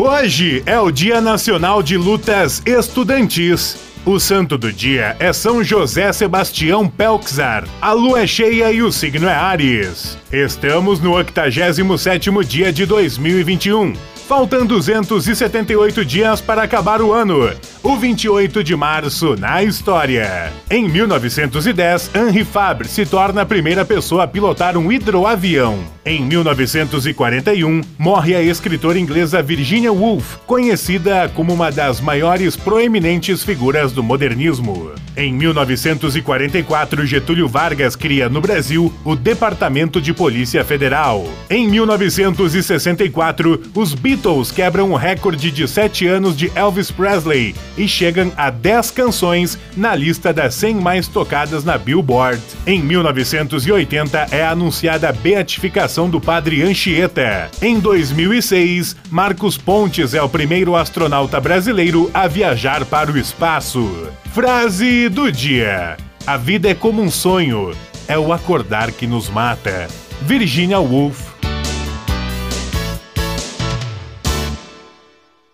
Hoje é o Dia Nacional de Lutas Estudantis. O santo do dia é São José Sebastião Pelczar. A lua é cheia e o signo é Ares. Estamos no 87º dia de 2021. Faltam 278 dias para acabar o ano. O 28 de março na história. Em 1910, Henri Fabre se torna a primeira pessoa a pilotar um hidroavião. Em 1941, morre a escritora inglesa Virginia Woolf, conhecida como uma das maiores proeminentes figuras do modernismo. Em 1944, Getúlio Vargas cria no Brasil o Departamento de Polícia Federal. Em 1964, os Beatles quebram o recorde de 7 anos de Elvis Presley e chegam a 10 canções na lista das 100 mais tocadas na Billboard. Em 1980 é anunciada a beatificação do padre Anchieta. Em 2006, Marcos Pontes é o primeiro astronauta brasileiro a viajar para o espaço. Do dia: A vida é como um sonho, é o acordar que nos mata. Virginia Woolf